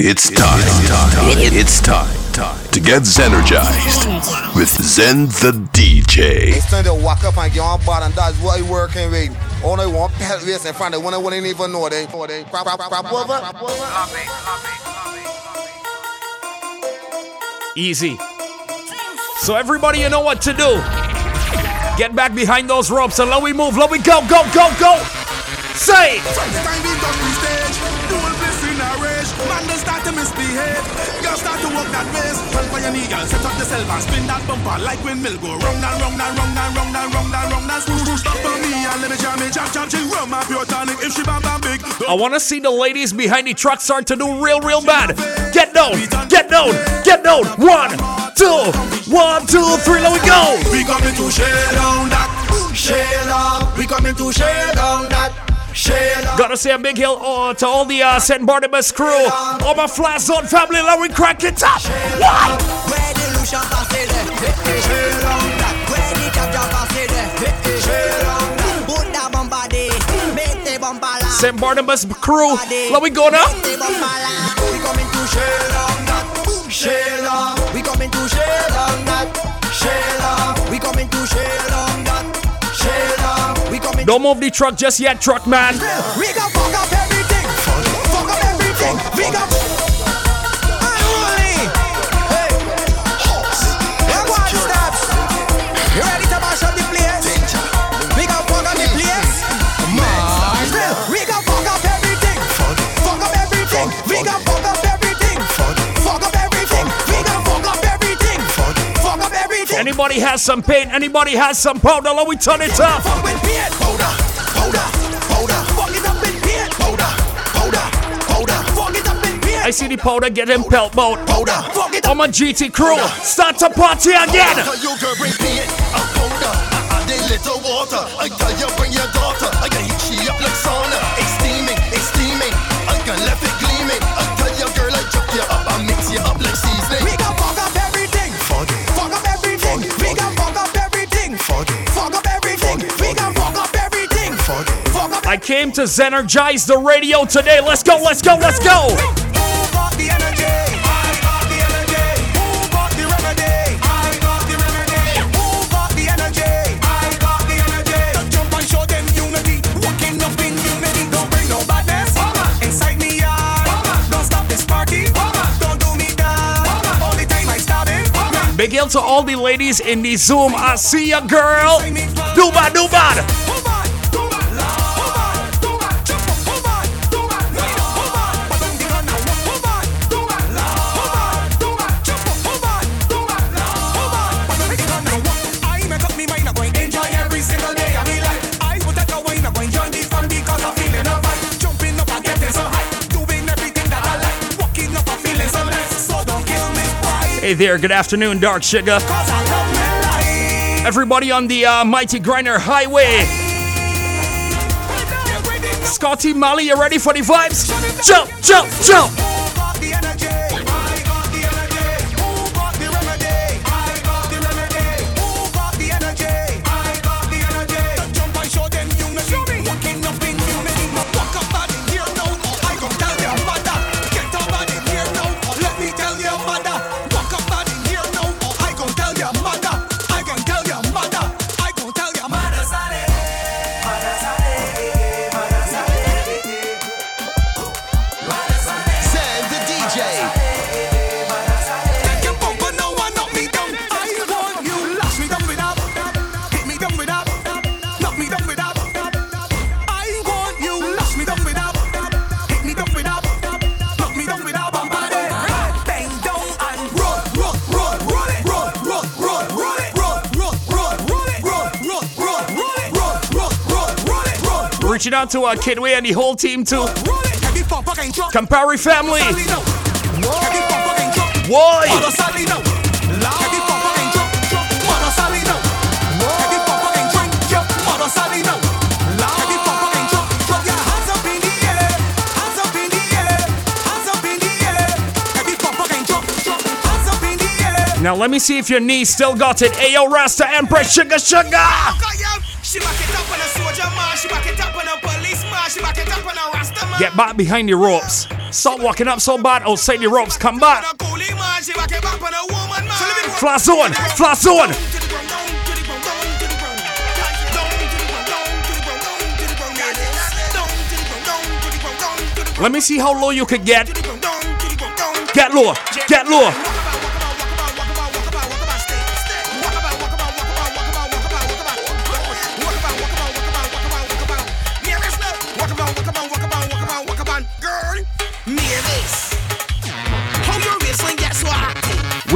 It's time. It's time. To get Zenergized with Zen the DJ. It's time to walk up and get on board, and that's what you working with. All they want pet race in front of one, they wouldn't even know they. Easy. So everybody, you know what to do. Get back behind those ropes and let we move. Let we go, go, go, go. Say. Rage. Man, they start to misbehave. Girls start to walk that ways. Run for your knee, girl. Set up yourself and spin that bumper like windmill. Go round and round and round and round and round and round and. Stop for me and let me jam it. Jam, jam, my pure tonic. If she bam, bam, big. I want to see the ladies behind the truck start to do real, real bad. Get down, get down, get down. One, two, one, two, three. Let we go. We coming to share down that. Share down. We coming to share down that. Gotta say a big hill oh, to all the uh, St. Barnabas crew. All my flat zone family. Let we crack it up. What? St. Barnabas crew. Let we go now. Don't move the truck just yet, truck man. We gon' fuck up everything. Fuck up everything. We gon' Anybody has some paint? Anybody has some powder? Let we turn it up. I see the powder getting pelt. Fuck it up. On my GT crew, start to party again. Tell you girl bring paint, a powder, I add a little water. I tell you bring your daughter, I heat she up like sauna. Stop this party. Don't do me down. All the time I start it. Big hail to all the ladies in the Zoom. I see ya, girl. Do bad, do bad. Hey there, good afternoon, Dark Sugar. Everybody on the uh, Mighty Grynner Highway. Scotty Mally, you ready for the vibes? Jump, jump, jump. The air. Heavy bumper can drop, drop. Hands up in the air. Now let me see if your knee still got it. Ayo Rasta Empress Sugar Sugar. Get back behind the ropes. Stop walking up so bad outside the ropes. Come back. Flat zone. Flat zone. Let me see how low you can get. Get low. Get low.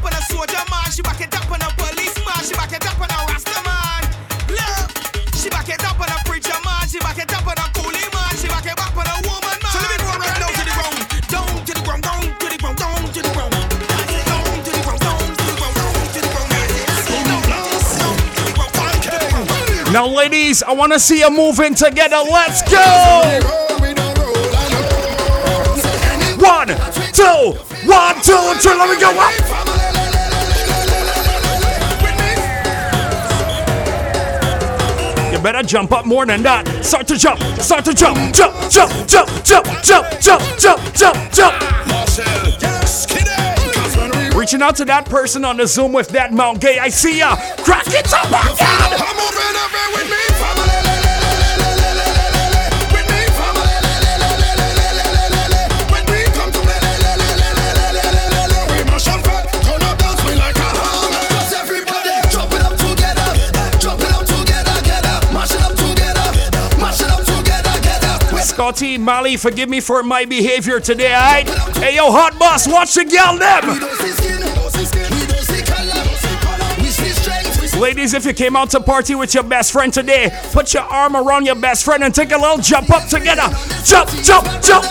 up on a soldier man. She back it up on a policeman. She back it up on a rasta man. Look, she back it up on a preacher man. She back it up on a coolie man. She back it back on a woman man. So let me go right down to the ground, down to the ground, down to the ground, down to the ground. Down to the ground, down to the ground, down to the ground. Down to the ground, down to the ground. Now, ladies, I wanna see you moving together. Let's go! One, two, one, two, three. Let me go up. Better jump up more than that. Start to jump, start to jump, jump, jump, jump, jump, jump, jump, jump, jump, jump. Reaching out to that person on the Zoom with that Mount Gay. I see ya. Crack it up again. Scotty, Mali, forgive me for my behavior today, alright? Hey, yo, hot boss, watch the gal them. Ladies, if you came out to party with your best friend today, put your arm around your best friend and take a little jump up together. Jump, jump, jump.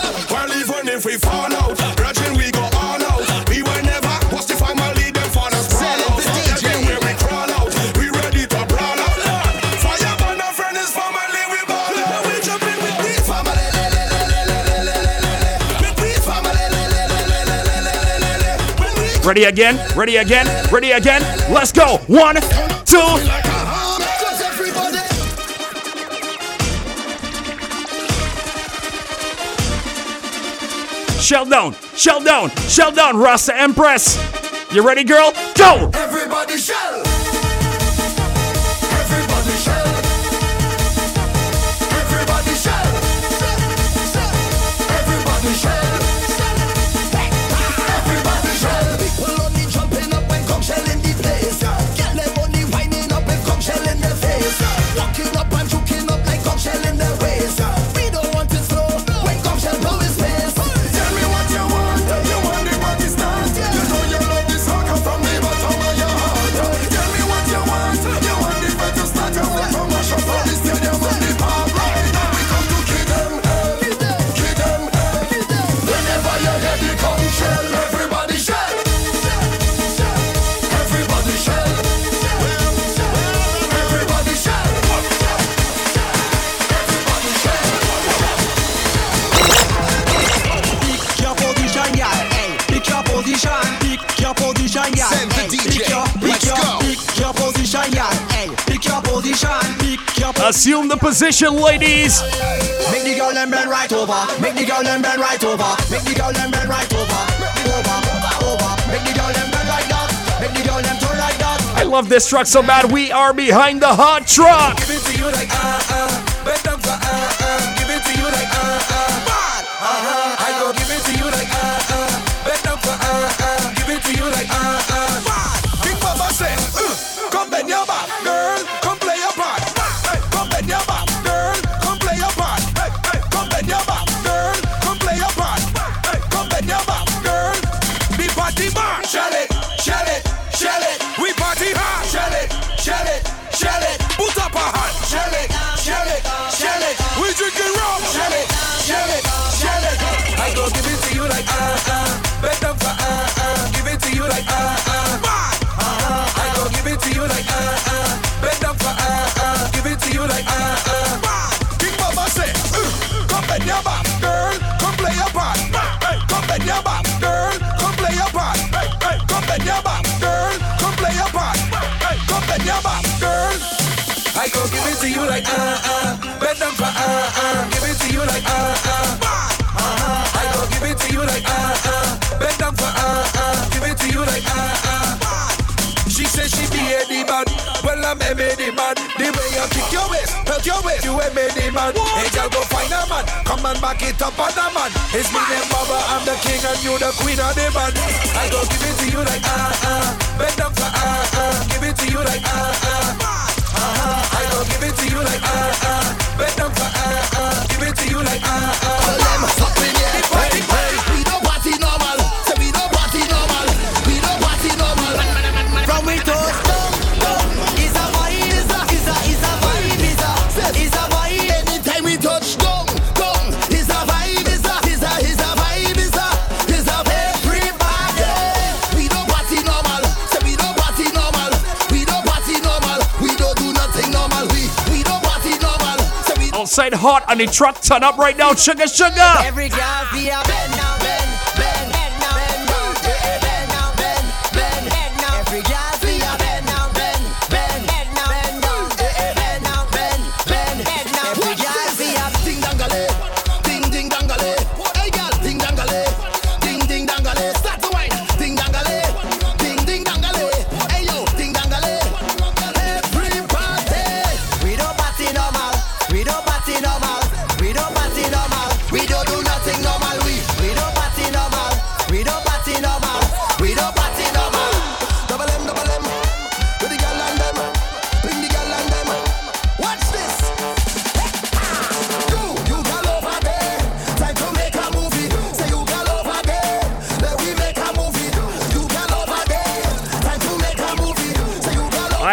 Ready again, ready again, ready again. Let's go. One, two. Shell down, shell down, shell down, Rasta Empress. You ready, girl? Go! Everybody shell. Position. Assume the position, ladies. Make the girl bend right over. Make the girl bend right over. Make the girl bend right over. Over, over. Make the girl bend like that. Make the girl turn like that. I love this truck so bad. We are behind the hot truck. a made man. The way you kick your waist, hurt your waist, you a made man. Hey girl, go find a man, come and back it up on a man. It's me and Baba, I'm the king and you the queen of the man. I go give it to you like ah uh, ah, uh, bend down for ah uh, ah, uh. give it to you like ah uh, ah. Uh. Uh-huh. I go give it to you like ah uh, ah, uh. bend down for ah uh, ah, uh. give it to you like ah uh, ah. Uh. Tell them stop in here. outside hot and the track turn up right now. Sugar, sugar. Every girl be a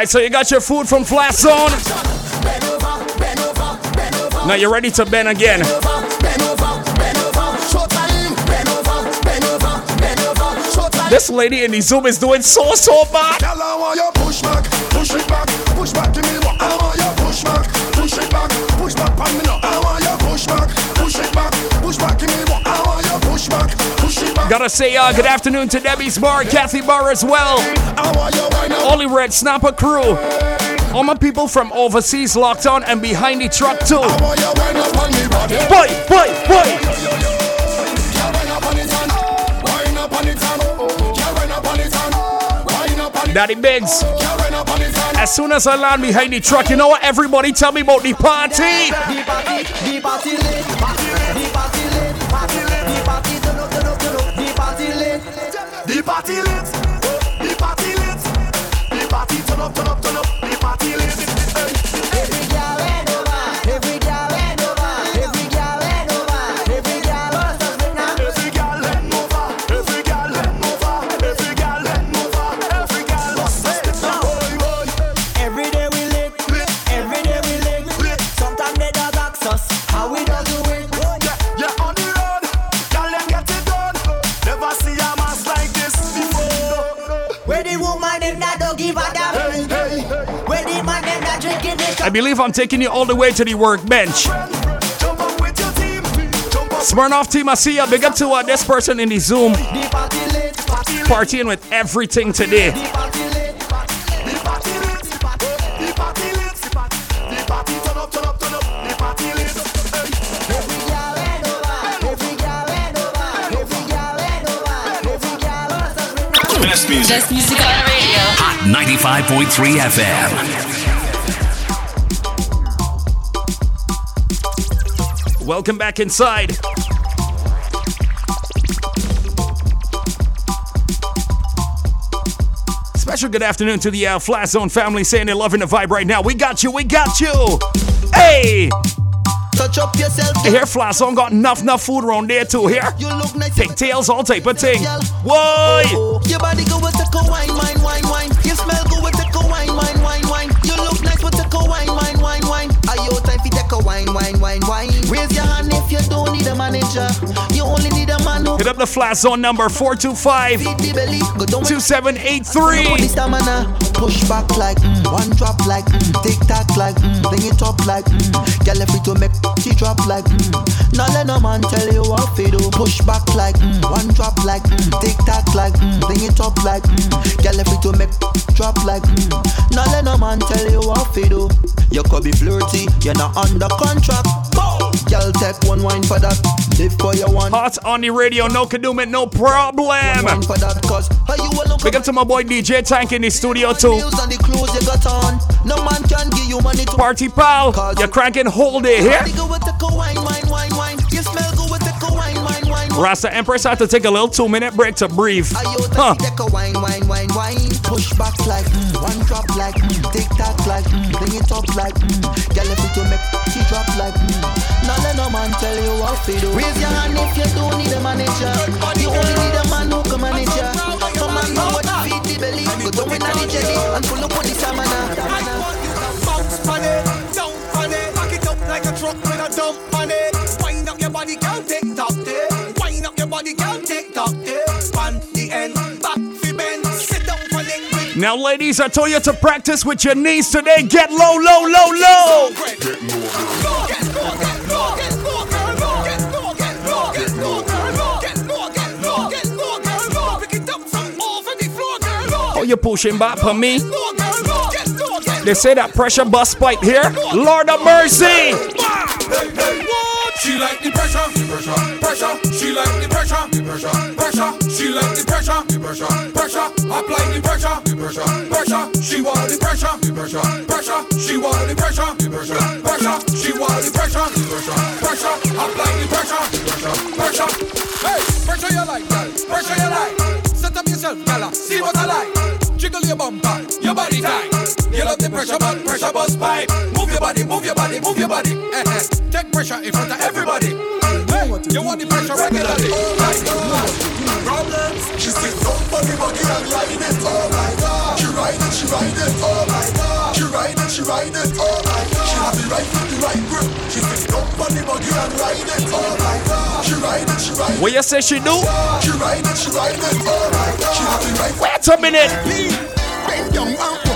right, so you got your food from Flat Zone. Now you're ready to bend again. This lady in the Zoom is doing so, so bad. Gotta say uh, good afternoon to Debbie's Bar, Kathy Bar as well. Only Red Snapper crew. All my people from overseas locked on and behind the truck too. Boy, boy, boy. Daddy Biggs. As soon as I land behind the truck, you know what? Everybody tell me about the party. The party, the party, the party. I believe I'm taking you all the way to the workbench. Smirnoff team, I see ya. Big up to uh, this person in the Zoom. Partying with everything today. Best music. Best music on radio. Hot 95.3 FM. Welcome back inside. Special good afternoon to the uh, Flat Zone family saying they're loving the vibe right now. We got you, we got you. Hey! Touch up yourself. Here, Flat Zone got enough, enough food around there too. Here, you look nice. Pigtails, all type of thing. Why? Oh, your body go with the wine, wine, wine, wine. Raise your hand if you don't need a manager. You only need a man who. Hit up the flat zone number 425 2783. Push back like mm, one drop like mm, tick tock like mm, bring it up like mm, girl every to make she drop like mm. Now let no man tell you what to do. Push back like mm, one drop like mm, tick tock like mm, bring it up like mm, girl every to make drop like mm. Now let no man tell you what to do. You could be flirty, you're not under contract. Boom. Girl take one wine for that. Live for your one. Hot on the radio, no Kadooment, no problem. One for that, cause how you look Big up to my boy DJ Tank in the studio too. And the clothes you got on. No man can give you money to Party pal, you're cranking whole day here. Body Rasta Empress had to take a little two minute break to breathe. Huh. huh. take a wine, wine, wine, wine. Push back like mm, one drop like mm, tick tock like mm, bring it up like mm. Girl if it to make she drop like mm. Now let no man tell you what to do. Raise your hand if you don't need a manager. You only need a man who can manage ya. Come on, know what to feed the belly. Go down in the jelly and pull up on the stamina. Now, ladies, I told you to practice with your knees today. Get low, low, low, low. Oh, you're pushing back for me. They say that pressure bust spike here. Lord of mercy. She like the pressure pressure. She like the pressure, pressure, pressure. She like the pressure, pressure, pressure. Apply the pressure, pressure, pressure. She want the pressure, pressure, pressure. She want the pressure, pressure, pressure. She want the pressure, pressure, pressure. Apply the pressure, pressure, pressure. Hey, pressure you like. Pressure you like. Set up yourself, gala. See what I like. Jiggle your bumper, your body tight. You love the pressure, but pressure bust pipe. Move your body, move your body, move your body. Eh, eh. Take pressure in front of everybody. Hey, you want the pressure regularly. Like, Problems. She sit down for the buggy and ride it, oh my god. She ride it, she ride it, oh my god. She ride it, she ride it, oh my god. She have the right foot, the right grip. She for the buggy and ride it, oh my god. She ride it, she ride it. What you say she do? She ride it, she ride it, oh my god. She have the right. Wait a minute. Bend down and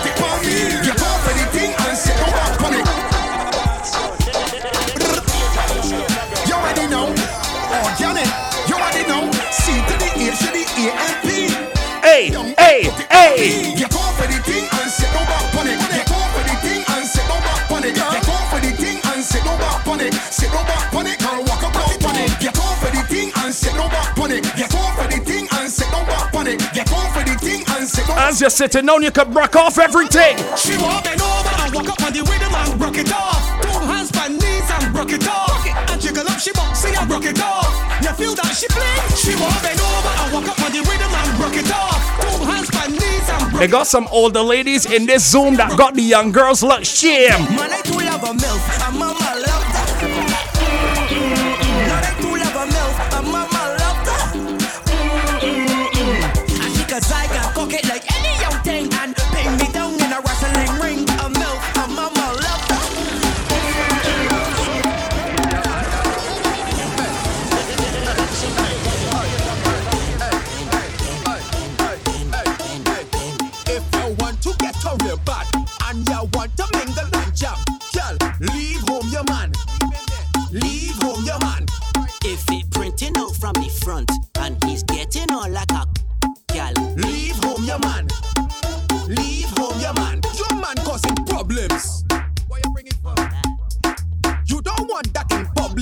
hey. Get off of the thing and sit down back on it. Get off of the thing and sit down back on it. Get off of the thing and sit down back on it. Sit down back on it. Girl, walk up on it. Get off of the thing and sit down back on it. Get off of the thing and sit down back on it. Get off of the thing and sit down. As you're sitting down, you can break off everything. She walk bend over and walk up on the rhythm and broke it off. Two hands by knees and broke it off. And jiggle up, she bounce and broke it off. You feel that she play? She walk bend over and walk up They got some older ladies in this Zoom that got the young girls look shame. Man,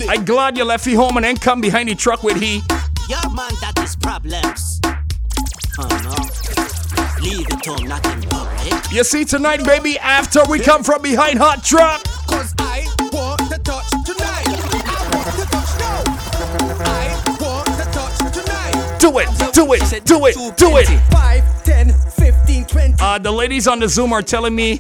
I glad you left he home and then come behind the truck with he. your man that is problems. Oh no. Leave it home, not in public. You see tonight, baby, after we come from behind hot truck. Cause I want the touch tonight. I want the touch now. I want the touch tonight. Do it, do it, do it, do it. 5, 10, 15, 20. Uh, the ladies on the Zoom are telling me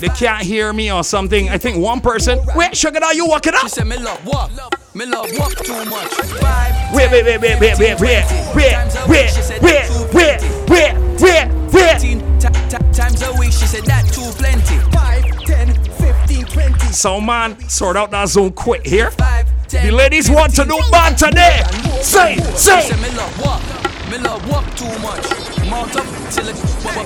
they can't hear me or something. I think one person. Wait, sugar, now you walk it up. Say me love walk, me love walk too much. Five, Wait, wait, wait, wait, wait, wait, wait, wait, wait, wait, wait, wait, wait, wait. times a week, she said that too plenty. 5, 10, 15, 20. So man, sort out that Zoom quick here. Five, ten, The ladies want to do bad today. Say, She say. said me love walk, Me love walk too much. Mount up till it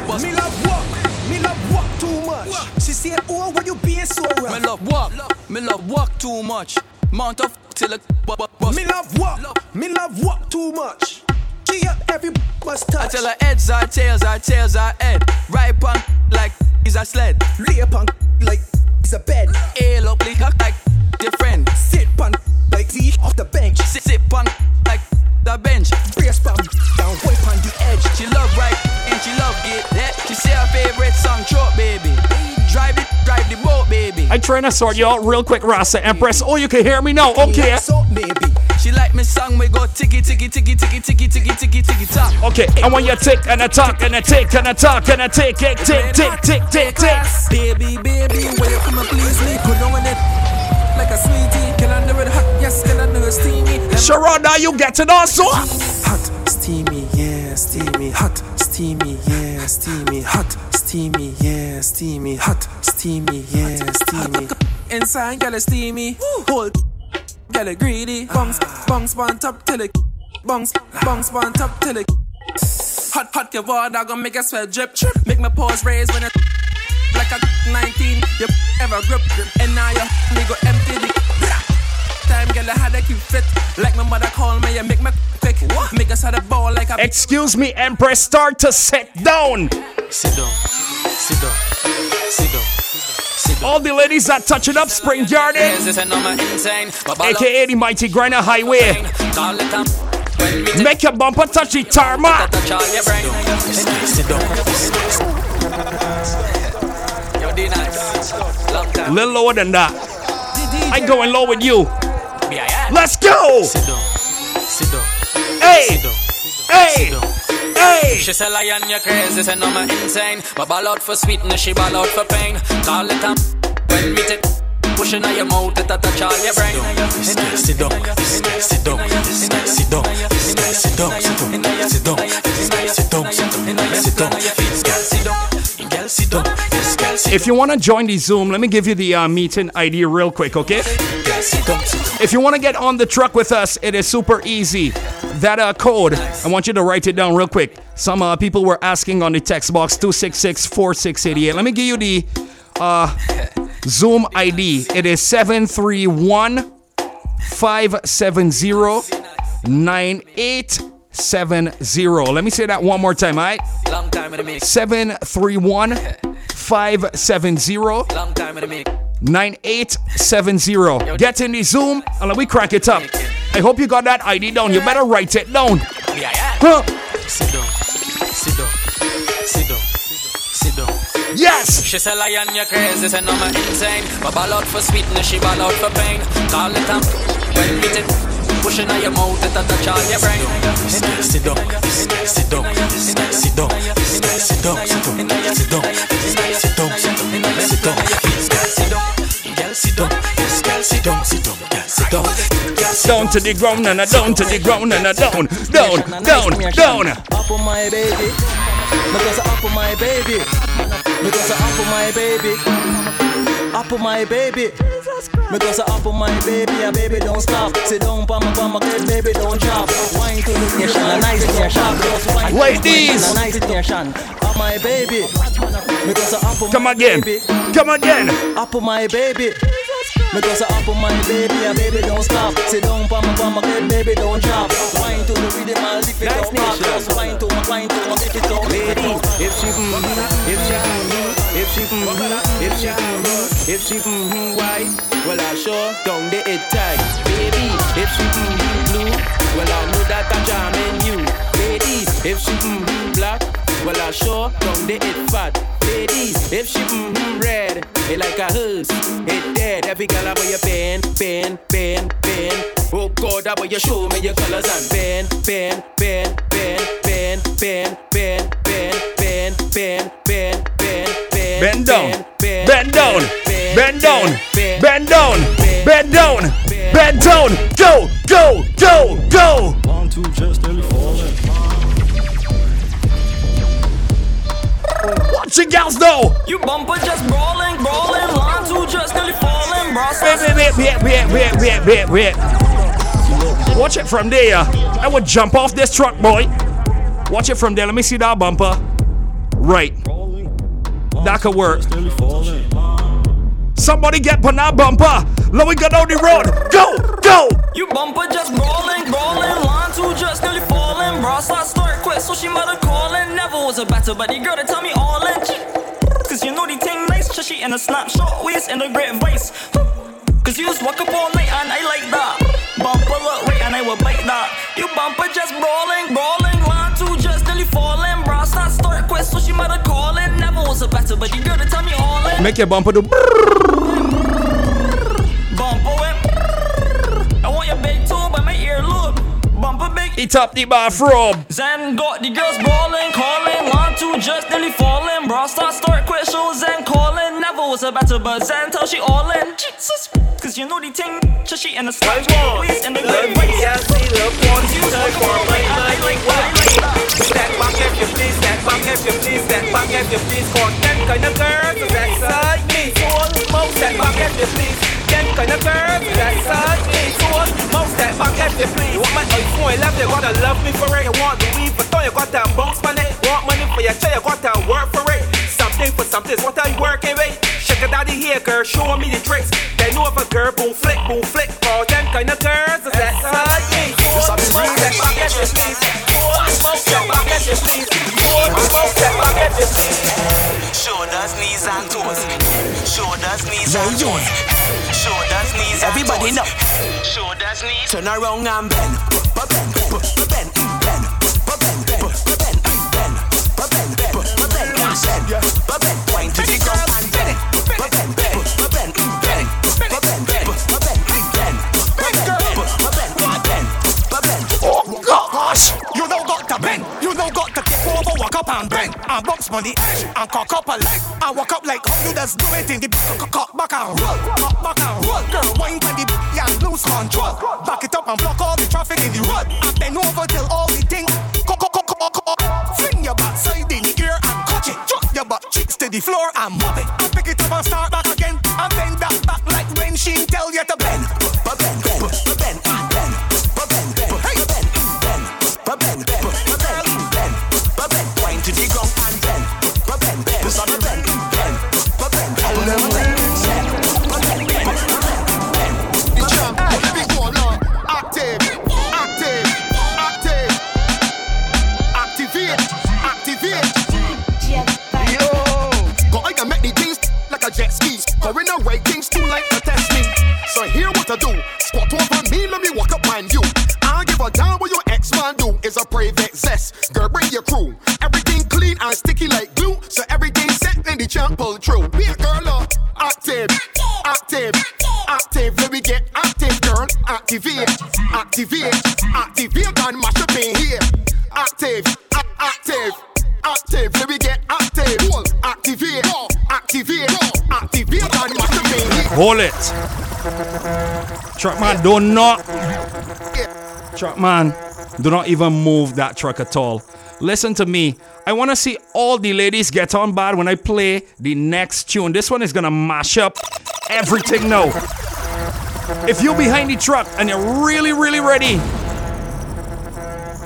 bust. Me love walk, me love walk too much. She said, oh, why you being so Me love walk, me love walk too much. Mount up till it bust. Me love walk, me love walk too much. She up every must I touch. tell her heads are tails, our tails are head. Right punk like is a sled. Lay upon like it's a bed. Ail up like different. Sit on like the off the bench. Sit sit punk like the bench. Brace bum down, wipe on the edge. She love right and she love get that. She say her favorite song, Truck Baby. Drive it, drive the boat, baby. I trying to sort you out real quick, Rasta Empress. Oh, you can hear me now. Okay. So maybe She like me song, we go ticky ticky ticky ticky ticky ticky ticky ticky tock. Okay, I want you tick and a talk and a tick and a talk and a tick, tick, tick, tick, tick, tick, tick. Baby, baby, will you come and please me? Put on it like a sweetie. Can I do it hot? Yes, can I do it steamy? Sharada, you get it also? Hot, steamy, yeah, steamy. Hot, steamy, yeah, steamy. Hot, steamy, yeah, steamy. Hot, steamy, yeah, steamy. Inside, girl, it's steamy. Hold, girl, it greedy. Bounce, bounce, on top till it. Bounce, bounce, on top till it. Hot, hot, your water gonna make a sweat drip. Make my pores raise when it. Like a 19, you ever grip. And now you me go empty the. Time, girl, I had to keep fit. Like my mother call me, you make me quick. Make us had a ball like a. Excuse me, Empress, start to sit down. Sit down, sit down, sit down, sit down. All the ladies that touch it up, Spring Garden, This is number insane. aka the Mighty Grynner Highway. Call it up. When we Make your bumper touch the tarmac. A little lower than that. I going low with you. Yeah, yeah. Let's go. Sit down. Sit down. Hey, Sit down. hey, hey. She say lion, you crazy, say no me insane. But ball out for sweetness, she ball out for pain. Call it up when we take pushing on your mouth, it a touch all your brain. Sit down, sit down, sit down, sit down, sit down, sit down, sit down, sit down, sit down, sit down, sit down, sit down. Girl, sit down, girl, sit down, yes, girl, sit If you want to join the Zoom, let me give you the uh, meeting ID real quick, okay? If you want to get on the truck with us, it is super easy. That uh, code, I want you to write it down real quick. Some uh, people were asking on the text box 266 4688. Let me give you the uh, Zoom ID. It is 731 570 9870. Let me say that one more time, all right? Long time in the mix, 731 570 long time in the mix. 9870. Get in the Zoom and let me crack it up. I hope you got that ID down. You better write it down. Yeah, yeah. Huh. Sit down, sit down, sit down, sit down. Yes. She say lion, you crazy, say no me insane. But ball out for sweetness, she ball out for pain. Call it up when we pushing on your mouth, it a touch all your brain. Sit down, sit down, sit down, sit down, sit down, sit down, sit down, sit down, sit down, sit down, sit down, sit down. Girl, sit down, girl, sit down, yes, down, sit down, girl, sit down. Down to the ground and a down to the ground and a down, down, down, down. Up on my baby. Because I up on my baby. Because I up on my baby. Up on my baby. Because I up on my baby, yeah, baby, don't stop. Sit down, pa my, pa my good baby, don't drop. Wine to the nation, a nice nation. Wine to the Ladies. nation, a nice nation. Up my baby. Because I up on Come my again. baby. Come again. Up on my baby. Because I up on my baby, yeah, baby, don't stop. Sit down, pa my, pa my good baby, don't drop. Wine to the rhythm, I'll lift it Nice up. Pop, nation. just wine to my, wine to my, lift it up. Ladies, if she mm-hmm, if she mm-hmm, if she mm-hmm, if she mm-hmm, if she mm-hmm white, well I sure don't get it tight. Baby, if she mm-hmm blue, well I know that I'm jamming you. Ladies, if she mm-hmm black, well I sure don't get it fat. Ladies, if she mm-hmm red, it like a hearse, it dead. Every girl I you bend, bend, bend, bend. Oh God, I you show me your colors and bend, bend, bend, bend, bend, bend, bend, bend, bend, bend, bend, Bend down. Bend down. Bend down. Bend down. Bend down. Bend down. Go, go, go, go. One, two, just nearly falling. What you gals know? You bumper just brawling, brawling. One, two, just nearly falling. Wait, wait, wait, wait, wait, wait, wait, wait. Watch it from there. I would jump off this truck, boy. Watch it from there. Let me see that bumper. Right. That could work. Somebody get on that bumper. Let me go down the road. Go, go. You bumper just rolling, rolling. Line two just nearly falling. Bro, start start quick, so she mother calling. Never was a better, the girl to tell me all in. Cause you know the thing nice, she in a snapshot waist in a great voice. Cause you just walk up all night and I like that. Bumper look right and I will bite that. You bumper just brawling, brawling. Line two just nearly falling. Bro, start start quick, so she mother calling. Never was a better, but girl to tell me all in. Make your bumper do. Bumper whip. I want your big toe by my earlobe. Bumper big. Eat up the bathrobe. Zen got the girls brawling, calling. One, two, just nearly falling. Bro, start, start, quit show. Zen calling. Never was a better, but Zen tell she all in. Jesus. Cause you know the thing. Just she in the slide. Waist in the good race. Cause you talk about like, I like, I like that. Stack back if you please, stack back if you please, stack back if you please. Cause them kind of girls I phone you left, you gotta love me for it. You want the weed but thought you gotta bounce it Want money for your chair, you gotta work for it. Something for something, what I working with. Shake it out of here, girl, show me the tricks. They know if a girl boom flick, boom flick. All them kind of girls is that side. Showing Shoulders, knees and toes if you please. Almost stack back if you please. Almost stack back if you please. Shoulders, knees and toes. Shoulders, knees and toes. Shoulders, knees and Everybody toes. know. Shoulders, knees. Turn around and bend. Bend, bend, bend, bend, bend, bend, bend, bend, bend, bend, bend, bend. Wine to And box on the edge and cock up a leg. And walk up like you just do it in the cock, cock back and roll. Cock back and roll. Girl, wine to the and lose control. Back it up and block all the traffic in the road. And bend over till all the thing. Cock, cock, cock, cock. Fling your backside in the air and catch it. Drop your butt cheeks to the floor and move it. And pick it up and start back again. And bend that back like when she tell you to. Bend, Is a private zest. Girl, bring your crew. Everything clean and sticky like glue. So everything set and the champ pull through. Be a girl up. Active, active, active. Let me get active, girl. Activate, activate, activate and mash up in here. Active, active. Active, let me get active. Activate, activate, activate and mash up in here. Hold it. Truck man, do not. Truck man, do not even move that truck at all. Listen to me. I want to see all the ladies get on bad when I play the next tune. This one is gonna mash up everything now. If you're behind the truck and you're really, really ready,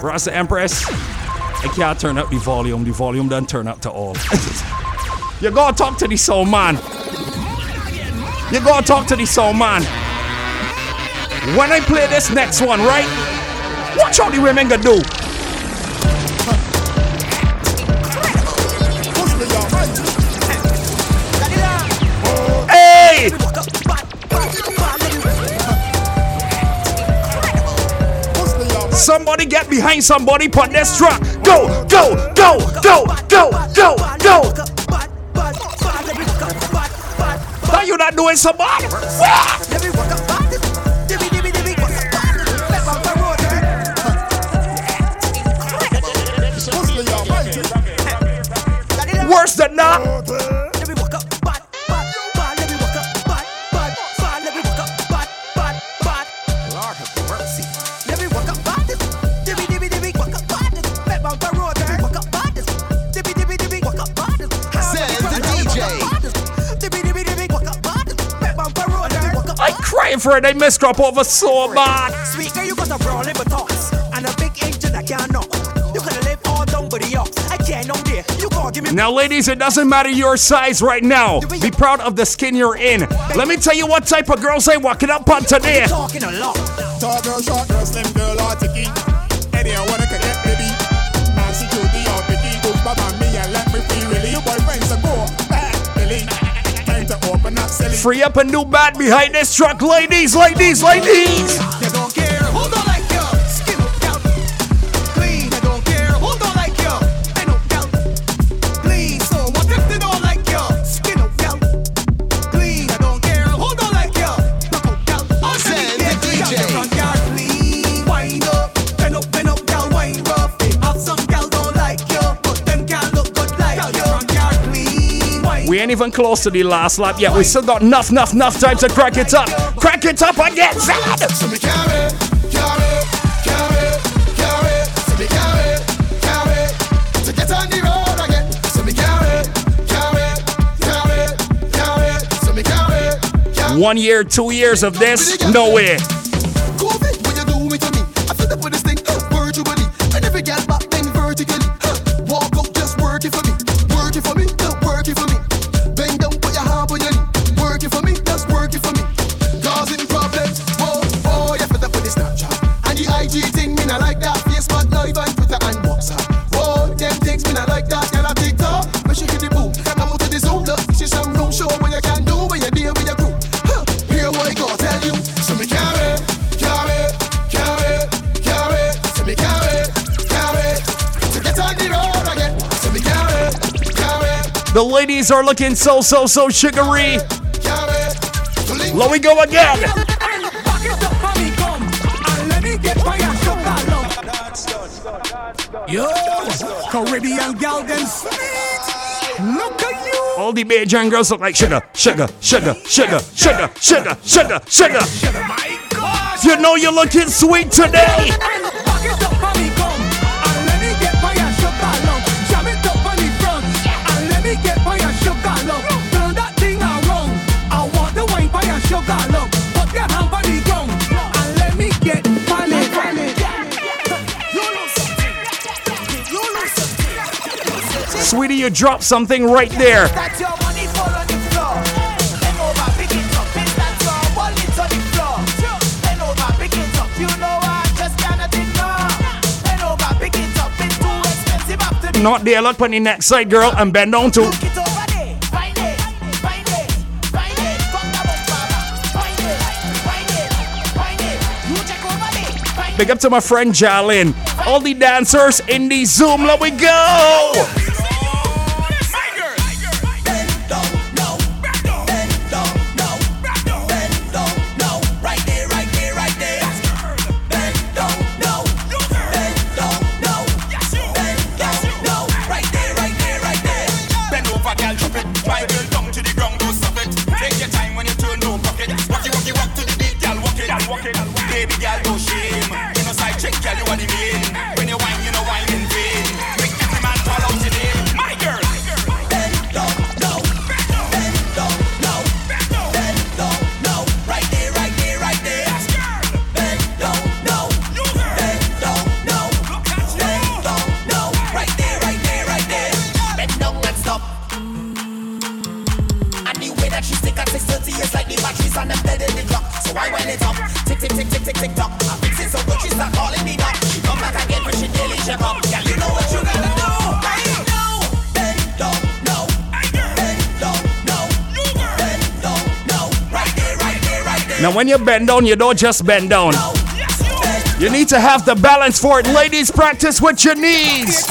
Rasta Empress, I can't turn up the volume. The volume doesn't turn up to all. you gotta talk to the soul man. You gotta talk to the soul man. When I play this next one, right? Watch out the women gonna do. Hey! Somebody get behind somebody, put this truck. Go, go, go, go, go, go, go. Are you not doing somebody? worse than that. Says the DJ. Dibby, dibby, dibby, walk up, I crying for it. They messed up over so bad. Sweet girl, you got a brawling with toss and a big engine that can't. You could live all down with the ox. I can't. Now, ladies, it doesn't matter your size right now. Be proud of the skin you're in. Let me tell you what type of girls they walking up on today. Tall girl, short girl, slim girl, Now me and let me feel go Free up a new bat behind this truck, ladies, ladies, ladies. getting even close to the last lap yet. We still got enough, enough, enough time to crack it up. Crack it up again. get. One year, two years of this, no way. The ladies are looking so, so, so sugary. Let me go again. Yo, Caribbean gal, them sweet. Look at you. All the Beijing girls look like sugar, sugar, sugar, sugar, sugar, sugar, sugar, sugar. You know you're looking sweet today. sweetie, you drop something right there. Not there, look on the next side, girl, and bend down too. Big up to my friend Jalen. All the dancers in the Zoom, let me go! When you bend down, you don't just bend down. You need to have the balance for it. Ladies, practice with your knees.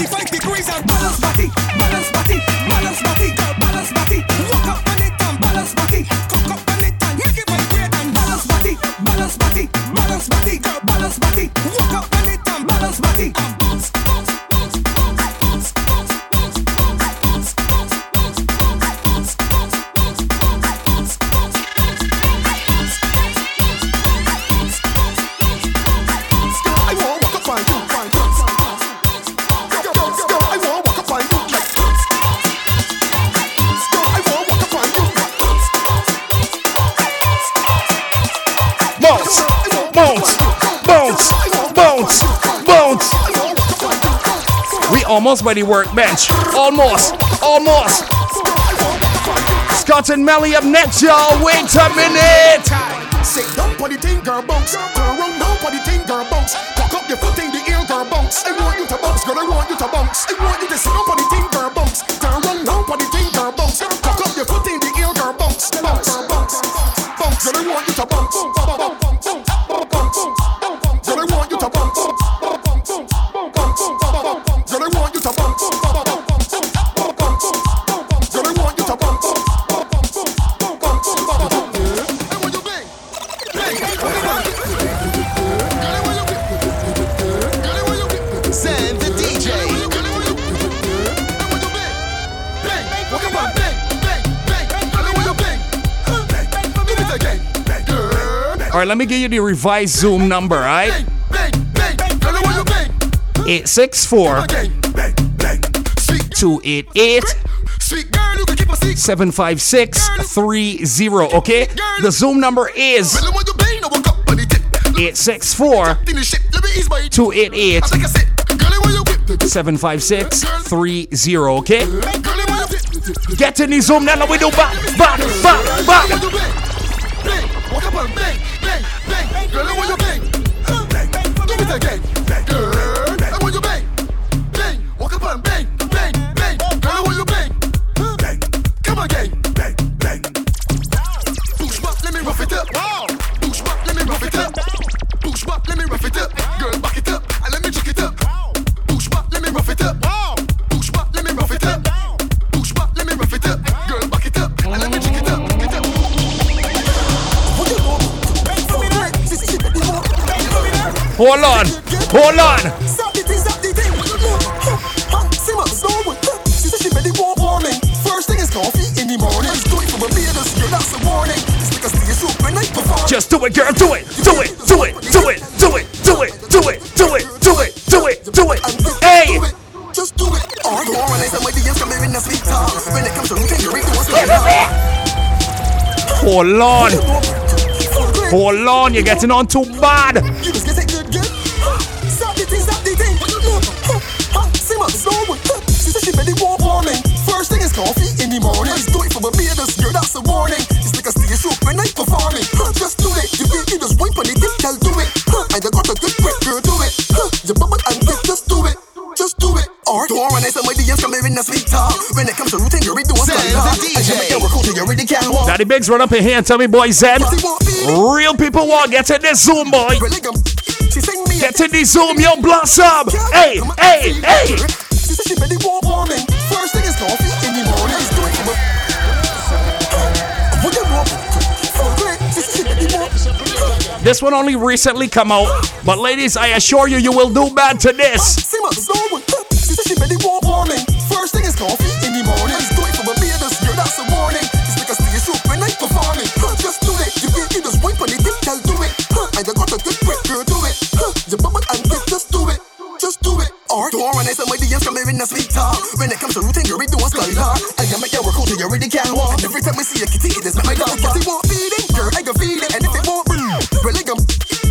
Almost by the workbench. Almost. Almost. Scott and Melly up next, y'all. Wait a minute. Sit down for the thing, girl, bounce. Turn around the thing, girl, bounce. Cock up your foot in the air, girl, bounce. I want you to bounce, girl, I want you to bounce. All right, let me give you the revised Zoom number, right? 864 288 756 30. Okay? The Zoom number is 864 288 756 30. Okay? Get in the Zoom now, we do back, back, back, back. Show when I perform. Just do it, girl. Do it. Do it. Do it. Do it. Do it. Do it. Do it. Do it. Do it. Do it. Do it. Hey. Just do it. On in the sweet talk. When it comes to Hold on. Hold on. You're getting on too bad. Daddy Biggs, run up in here and tell me, boy, Zed. Real people want get in this Zoom, boy. Get in the Zoom, yo, blossom. Hey, hey, hey. She said she ready for warming. First thing is coffee in the morning. Do it for a- What you want? For oh, great. She said she ready for- This one only recently come out, but ladies, I assure you, you will do bad to this. Ideas come in the sweet talk. When it comes to routine, you read the ones like that. And you make your out, you already can't walk. Every time I see a kitty, it is my dog. Cause it won't feed it, girl, I can feel it. And if it won't, well, I can.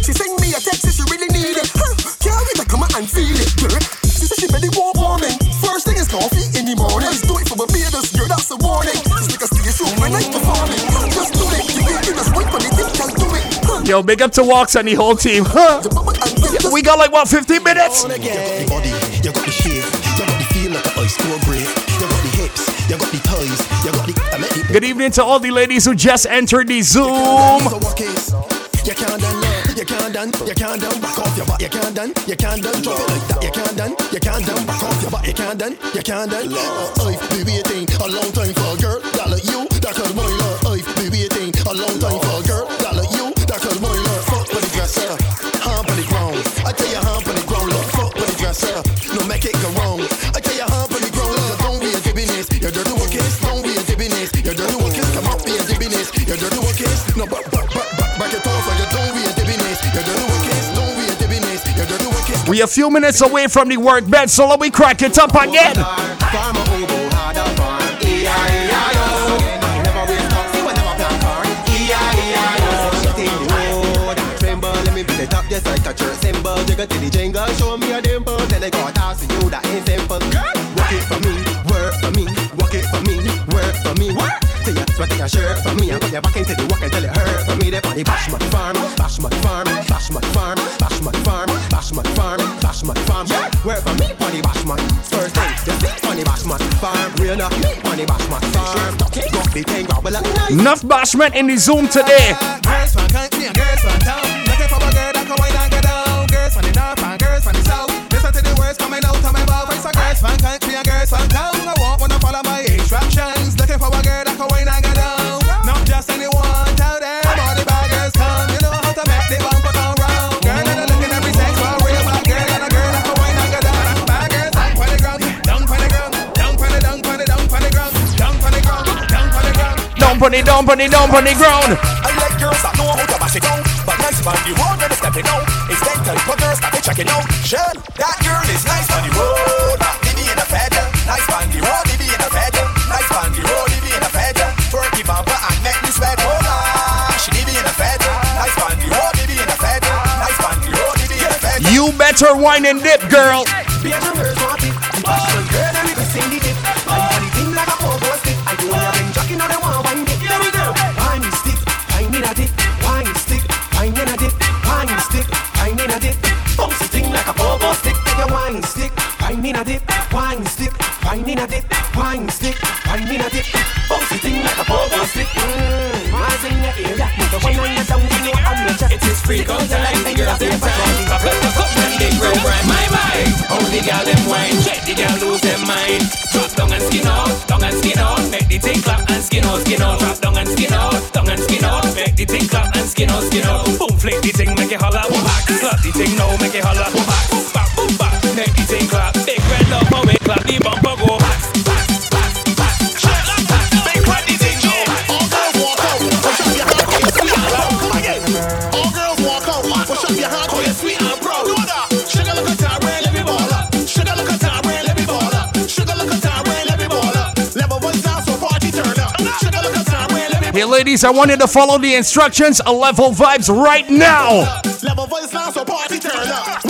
She send me a text if she really need it. Huh, wait to come and feel it, girl. She said she ready for warming. First thing is coffee in the morning. Do it for a beer, that's your that's a warning. Like a stage show when I performing. Just do it. You just wait for the dick, girl, do it. Yo, big up to Walks and the whole team. Huh. We got like, what, 15 minutes? Good evening to all the ladies who just entered the Zoom. You can't done you can't done, back off your you can't done, you can't done drop it like that, you can't done, you can't done back off your you can't done, you can't done. Uh, I've been waiting a long time for a girl that like you, that my love. I've been waiting a long time for a girl that like you, that my love. Fuck with the dresser, on the ground. I tell you on the ground, fuck with the dresser, We a few minutes away from the workbench, so let me crack it up again. The show me a dimple, then you that ain't simple. Girl, work it for me, work for me, work it for me, work for me, work. Sweat your shirt for me, I back into the until it hurt for me. Body bash my farm, bash my farm, bash my farm. Where for me, funny bashman. First thing, the see funny bashman. Farm, real me bashman. Farm, Enough bashment in the Zoom today. Girls from country and girls from town. Looking for a girl. down, put it down, put it down, put it ground. I like girls that know how to bash it down, but nice man, you won't let it step it out. It's them type of girls that they it out. Shell, that girl is nice on the road, not divvy in a feather. Nice man, the road, divvy in a feather. Nice man, the road, divvy in a feather. Twerky bumper and neck me sweat. Hold on, she divvy in a feather. Nice man, the road, divvy in a feather. Nice man, the road, divvy in a feather. You better whine and dip, girl. Hey. Freak on time, the girls them time. Pop up the cup and they grow right. My mind, how the girl them wine. Check the girl lose them mind. Drop down and skin out, down and skin out. Make the thing clap and skin out, skin out. Drop down and skin out, down and skin out. Make the thing clap and skin out, skin out. Boom, flick the thing Ladies, I want you to follow the instructions. A level vibes right now. Level now, so party turn up.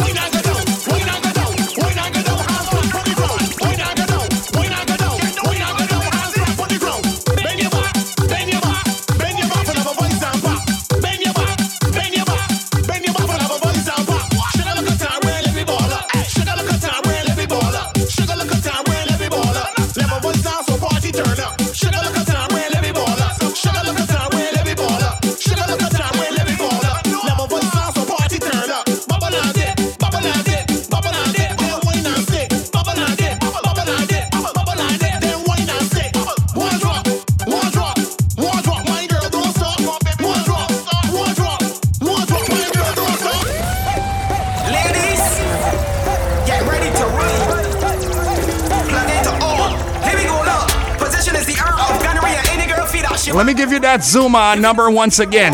Let me give you that Zoom uh, number once again.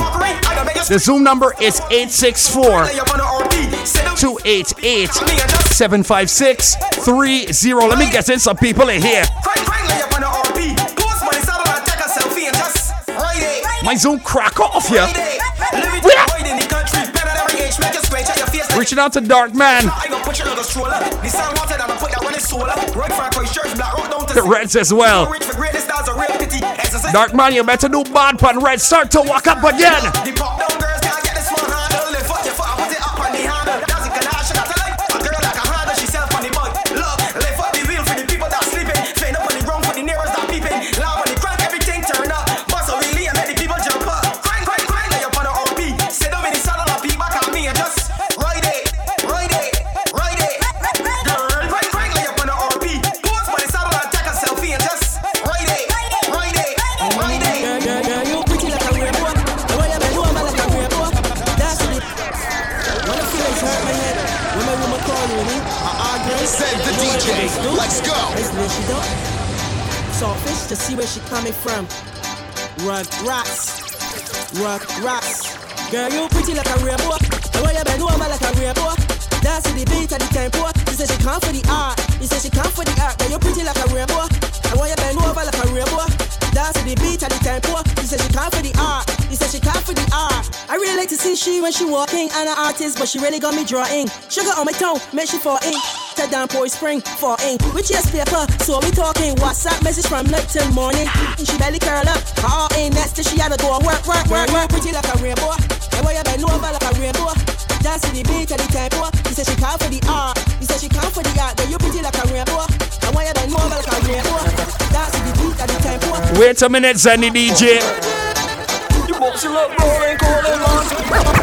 The Zoom number is 864 288 756 30. Let me get in some people in here. My Zoom crack off here. Reaching out to Dark Man. The Reds as well. Dark Manium, better do bad pun. red. Start to walk up again. Walking. And an artist, but she really got me drawing. Sugar on my tongue, make she fall in. Tell down boy spring, fall in. Which yes paper, so we talking. WhatsApp message from night till morning. And she belly curl up, all in next till she had to go work, work, work, work. Pretty like a rainbow. And why you bend over like a rainbow? Dance to the beat of the tempo. He said she come for the art. He said she come for the art. Girl, you pretty like a rainbow. And why you bend over like a rainbow? Dance to the beat of the tempo. Wait a minute, Zenny DJ. You box you look rolling, calling on.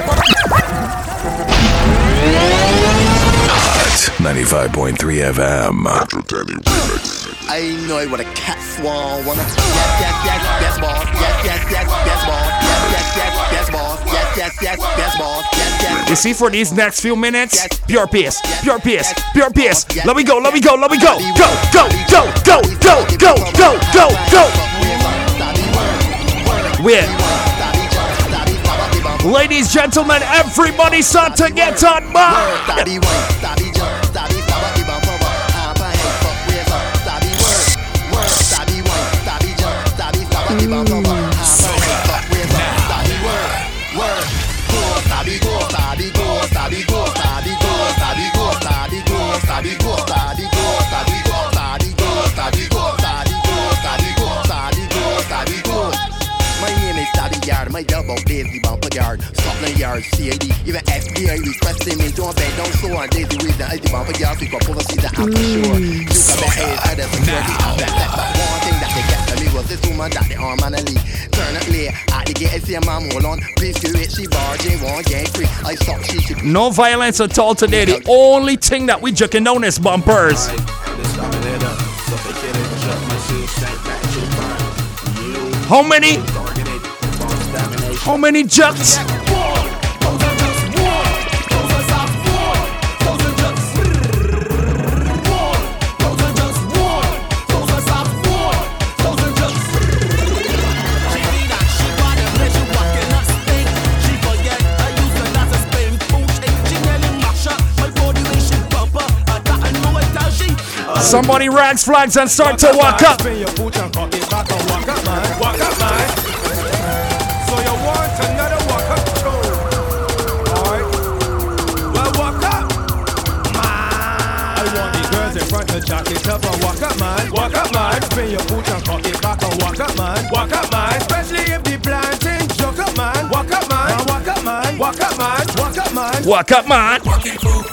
95.3 FM. I know what a cat swan wanna. Yes, yes, yes, yes, boss. Yes, yes, yes, yes, boss. Yes, yes, yes, yes, boss. Yes, yes, yes, yes, boss. Yes, yes. You see, for these next few minutes, pure pace, pure pace, pure pace. Let me go, let me go, let me go. Go, go, go, go, go, go, go, go, go. Where? Ladies, gentlemen, everybody start to get on board. My yard, Scotland Yard, CAD, even FBI requesting me to bed down so on Daisy with the ID bumper yard, we got policy that I'm sure. You can bet hey, I the security outlet, but one thing that they get to me was this woman that they arm and a lead. Turn up late, at the gate, I see a mom hold on, please do it, she barging, one gang free, I stop, she should No violence at all today. The only thing that we jucking down is bumpers. How many? How many jucks? Somebody rags flags and start to walk up. Up and walk up, man. Walk up, man. Spin your boot and cock it back and walk up, man. Walk up, man. Especially if the planting joke up, man. Walk up, man. Walk up, man. Walk up, man. Walk up, man. Walk up, man. Walking through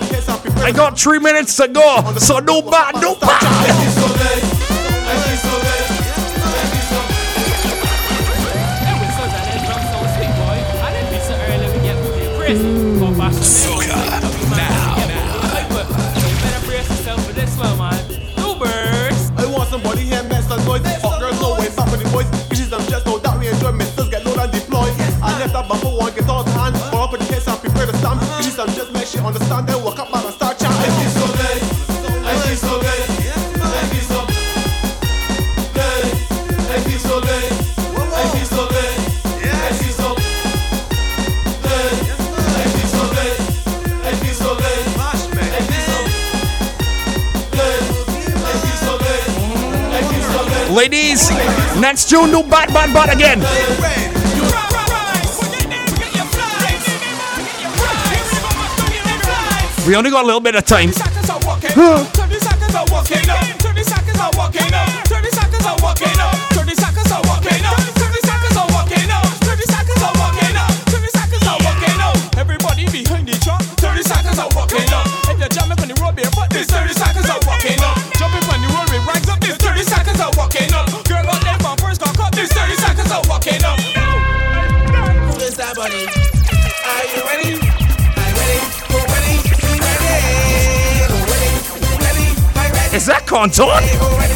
the case, I'm prepared. I got three minutes to go. So no bad, no bad. I stand. Bitches, I'm just make shit understand, then walk up man and start chatting. I feel so good. I feel so good. I feel so good. I feel so good. I feel so good. I feel so good. I feel so good. I feel so good. I feel so good. I feel. I feel so good. Ladies, next June, do bad, bad, bad again. We only got a little bit of time. Is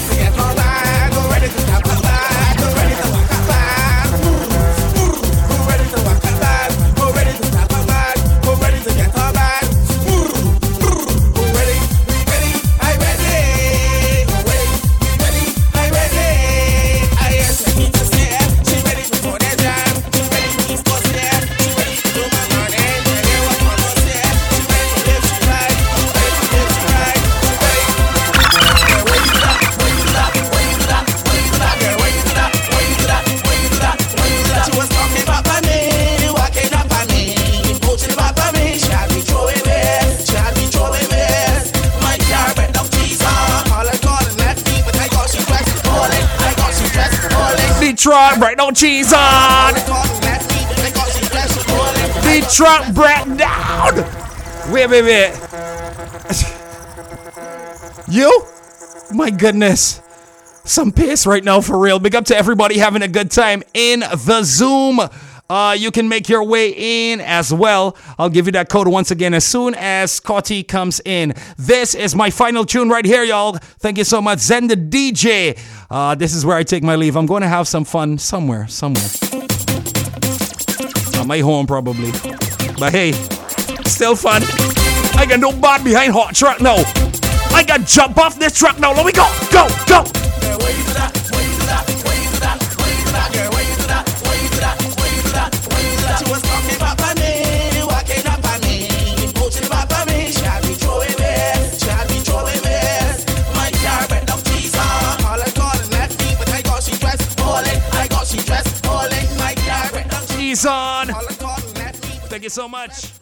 Detroit, right no cheese on. Detroit, break down. Wait, wait, wait. You? My goodness. Some pace right now for real. Big up to everybody having a good time in the Zoom. Uh, you can make your way in as well. I'll give you that code once again as soon as Scotty comes in. This is my final tune right here, y'all. Thank you so much. Zen the DJ. Uh, this is where I take my leave. I'm going to have some fun somewhere, somewhere. At my home, probably. But hey, still fun. I got no bad behind hot truck now. I got jump off this truck now. Let me go, go, go. She On. Thank you so much.